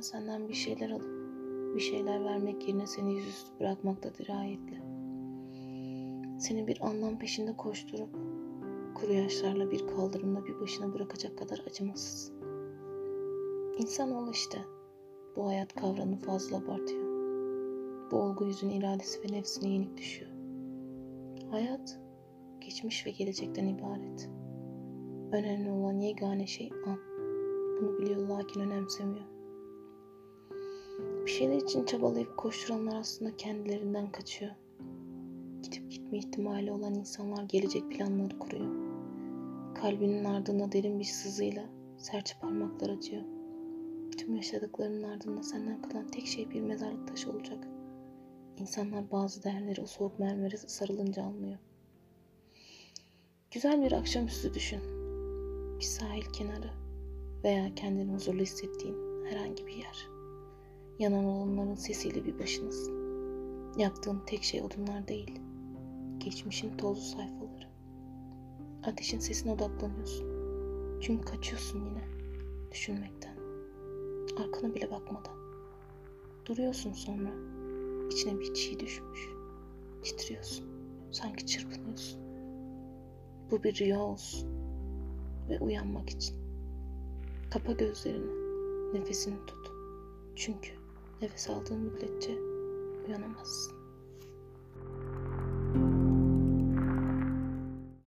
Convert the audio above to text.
bazen senden bir şeyler alıp bir şeyler vermek yerine seni yüzüstü bırakmakta dirayetle. Seni bir anlam peşinde koşturup kuru yaşlarla bir kaldırımda bir başına bırakacak kadar acımasız. İnsanoğlu işte bu hayat kavramını fazla abartıyor. Bu olgu yüzün iradesi ve nefsine yenik düşüyor. Hayat geçmiş ve gelecekten ibaret. Önemli olan yegane şey an. Bunu biliyor lakin önemsemiyor. Bir şeyler için çabalayıp koşturanlar aslında kendilerinden kaçıyor. Gidip gitme ihtimali olan insanlar gelecek planları kuruyor. Kalbinin ardında derin bir sızıyla serçe parmaklar acıyor. Tüm yaşadıklarının ardında senden kalan tek şey bir mezarlık taşı olacak. İnsanlar bazı değerleri o soğuk mermere sarılınca anlıyor. Güzel bir akşamüstü düşün. Bir sahil kenarı veya kendini huzurlu hissettiğin herhangi bir yer. Yanan odunların sesiyle bir başınasın. Yaktığın tek şey odunlar değil. Geçmişin tozlu sayfaları. Ateşin sesine odaklanıyorsun. Çünkü kaçıyorsun yine düşünmekten. Arkana bile bakmadan. Duruyorsun sonra. İçine bir çiğ düşmüş. Titriyorsun. Sanki çırpınıyorsun. Bu bir rüya olsun. Ve uyanmak için. Kapa gözlerini. Nefesini tut. Çünkü nefes aldığın müddetçe uyanamazsın.